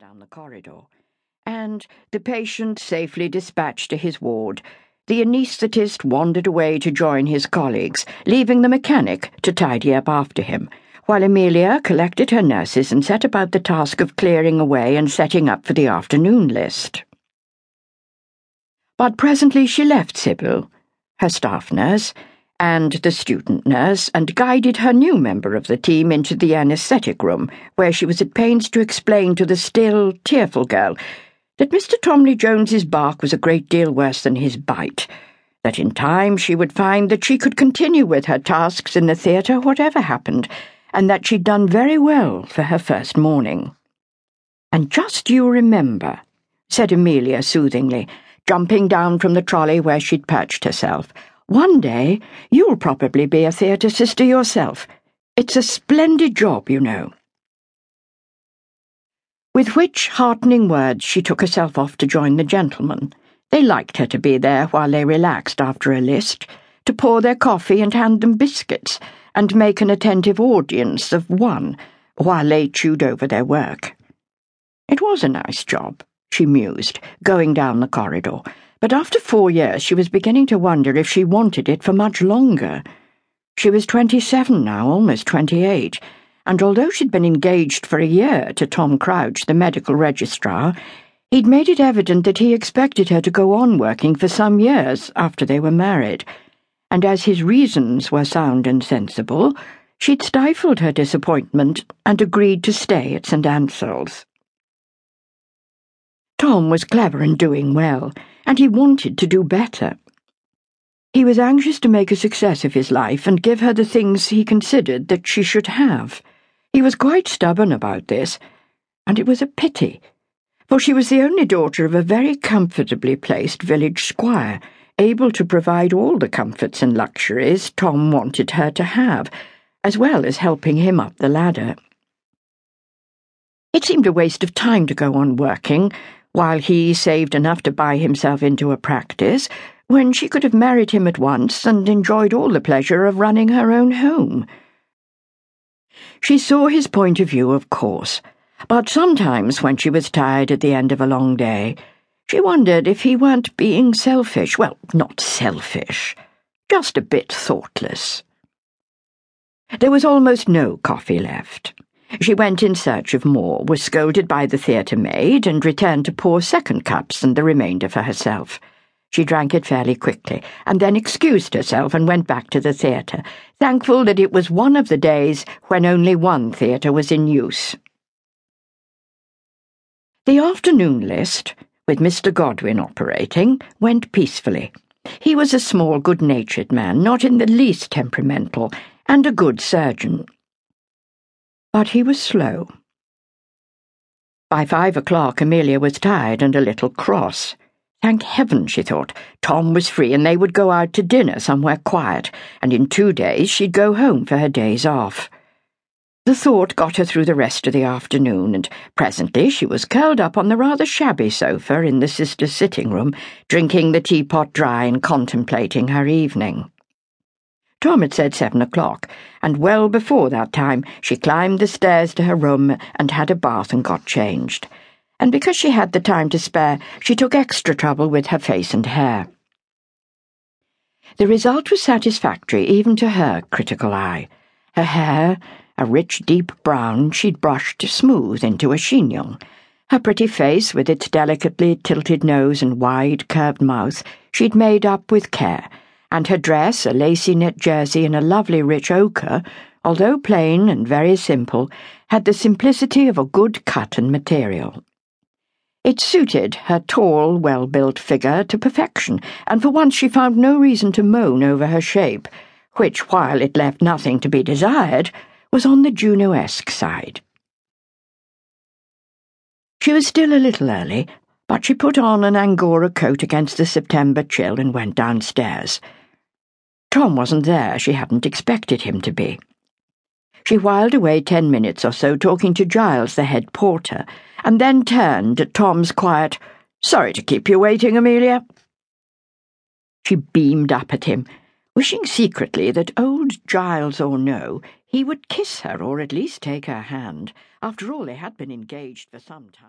down the corridor, and, the patient safely dispatched to his ward, the anaesthetist wandered away to join his colleagues, leaving the mechanic to tidy up after him, while Amelia collected her nurses and set about the task of clearing away and setting up for the afternoon list. But presently she left Sybil, her staff nurse, and the student nurse and guided her new member of the team into the anaesthetic room, where she was at pains to explain to the still, tearful girl that Mr. Tomley Jones's bark was a great deal worse than his bite, that in time she would find that she could continue with her tasks in the theatre whatever happened, and that she'd done very well for her first morning. And just you remember, said Amelia soothingly, jumping down from the trolley where she'd perched herself, one day you'll probably be a theatre sister yourself. It's a splendid job, you know. With which heartening words she took herself off to join the gentlemen. They liked her to be there while they relaxed after a list, to pour their coffee and hand them biscuits, and make an attentive audience of one while they chewed over their work. It was a nice job, she mused, going down the corridor but after four years she was beginning to wonder if she wanted it for much longer. She was twenty-seven now, almost twenty-eight, and although she'd been engaged for a year to Tom Crouch, the medical registrar, he'd made it evident that he expected her to go on working for some years after they were married, and as his reasons were sound and sensible, she'd stifled her disappointment and agreed to stay at St. Ansel's. Tom was clever and doing well and he wanted to do better. He was anxious to make a success of his life and give her the things he considered that she should have. He was quite stubborn about this, and it was a pity, for she was the only daughter of a very comfortably placed village squire, able to provide all the comforts and luxuries Tom wanted her to have, as well as helping him up the ladder. It seemed a waste of time to go on working while he saved enough to buy himself into a practice, when she could have married him at once and enjoyed all the pleasure of running her own home. She saw his point of view, of course, but sometimes when she was tired at the end of a long day, she wondered if he weren't being selfish. Well, not selfish, just a bit thoughtless. There was almost no coffee left. She went in search of more, was scolded by the theatre maid, and returned to pour second cups and the remainder for herself. She drank it fairly quickly, and then excused herself and went back to the theatre, thankful that it was one of the days when only one theatre was in use. The afternoon list, with Mr. Godwin operating, went peacefully. He was a small, good natured man, not in the least temperamental, and a good surgeon. But he was slow. By five o'clock, Amelia was tired and a little cross. Thank heaven, she thought, Tom was free and they would go out to dinner somewhere quiet, and in two days she'd go home for her days off. The thought got her through the rest of the afternoon, and presently she was curled up on the rather shabby sofa in the sisters' sitting room, drinking the teapot dry and contemplating her evening. Tom had said seven o'clock, and well before that time she climbed the stairs to her room and had a bath and got changed. And because she had the time to spare, she took extra trouble with her face and hair. The result was satisfactory even to her critical eye. Her hair, a rich deep brown, she'd brushed smooth into a chignon. Her pretty face, with its delicately tilted nose and wide curved mouth, she'd made up with care and her dress, a lacy knit jersey in a lovely rich ochre, although plain and very simple, had the simplicity of a good cut and material. It suited her tall, well built figure to perfection, and for once she found no reason to moan over her shape, which, while it left nothing to be desired, was on the Juno-esque side. She was still a little early, but she put on an Angora coat against the September chill and went downstairs. Tom wasn't there. She hadn't expected him to be. She whiled away ten minutes or so talking to Giles, the head porter, and then turned at Tom's quiet, Sorry to keep you waiting, Amelia. She beamed up at him, wishing secretly that old Giles or no, he would kiss her or at least take her hand. After all, they had been engaged for some time.